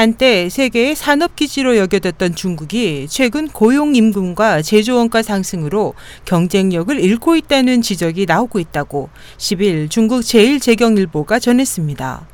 한때 세계의 산업기지로 여겨졌던 중국이 최근 고용임금과 제조원가 상승으로 경쟁력을 잃고 있다는 지적이 나오고 있다고 10일 중국 제1재경일보가 전했습니다.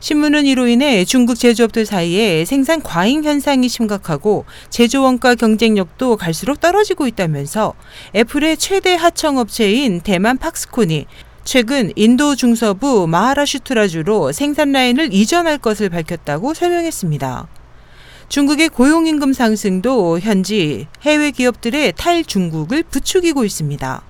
신문은 이로 인해 중국 제조업들 사이에 생산 과잉 현상이 심각하고 제조 원가 경쟁력도 갈수록 떨어지고 있다면서 애플의 최대 하청업체인 대만 팍스콘이 최근 인도 중서부 마하라슈트라주로 생산 라인을 이전할 것을 밝혔다고 설명했습니다. 중국의 고용임금 상승도 현지 해외 기업들의 탈중국을 부추기고 있습니다.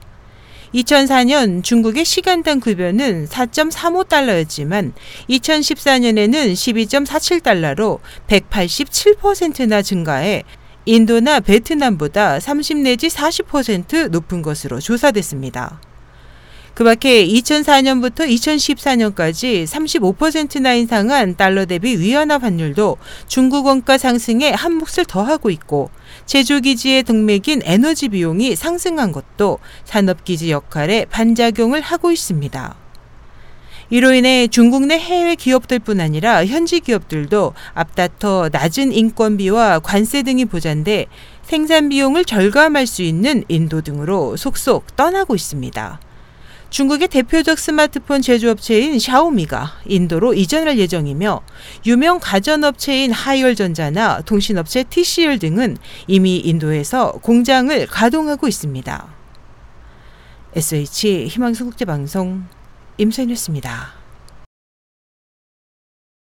2004년 중국의 시간당 급여는 4.35달러였지만 2014년에는 12.47달러로 187%나 증가해 인도나 베트남보다 30 내지 40% 높은 것으로 조사됐습니다. 그 밖에 2004년부터 2014년까지 35%나 인상한 달러 대비 위안화 환율도 중국 원가 상승에 한 몫을 더하고 있고 제조기지의 동맥인 에너지 비용이 상승한 것도 산업기지 역할에 반작용을 하고 있습니다. 이로 인해 중국 내 해외 기업들뿐 아니라 현지 기업들도 앞다퉈 낮은 인건비와 관세 등이 보장돼 생산 비용을 절감할 수 있는 인도 등으로 속속 떠나고 있습니다. 중국의 대표적 스마트폰 제조업체인 샤오미가 인도로 이전할 예정이며 유명 가전업체인 하이얼전자나 통신업체 TCL 등은 이미 인도에서 공장을 가동하고 있습니다. SH 희망성국제방송 임선이었습니다.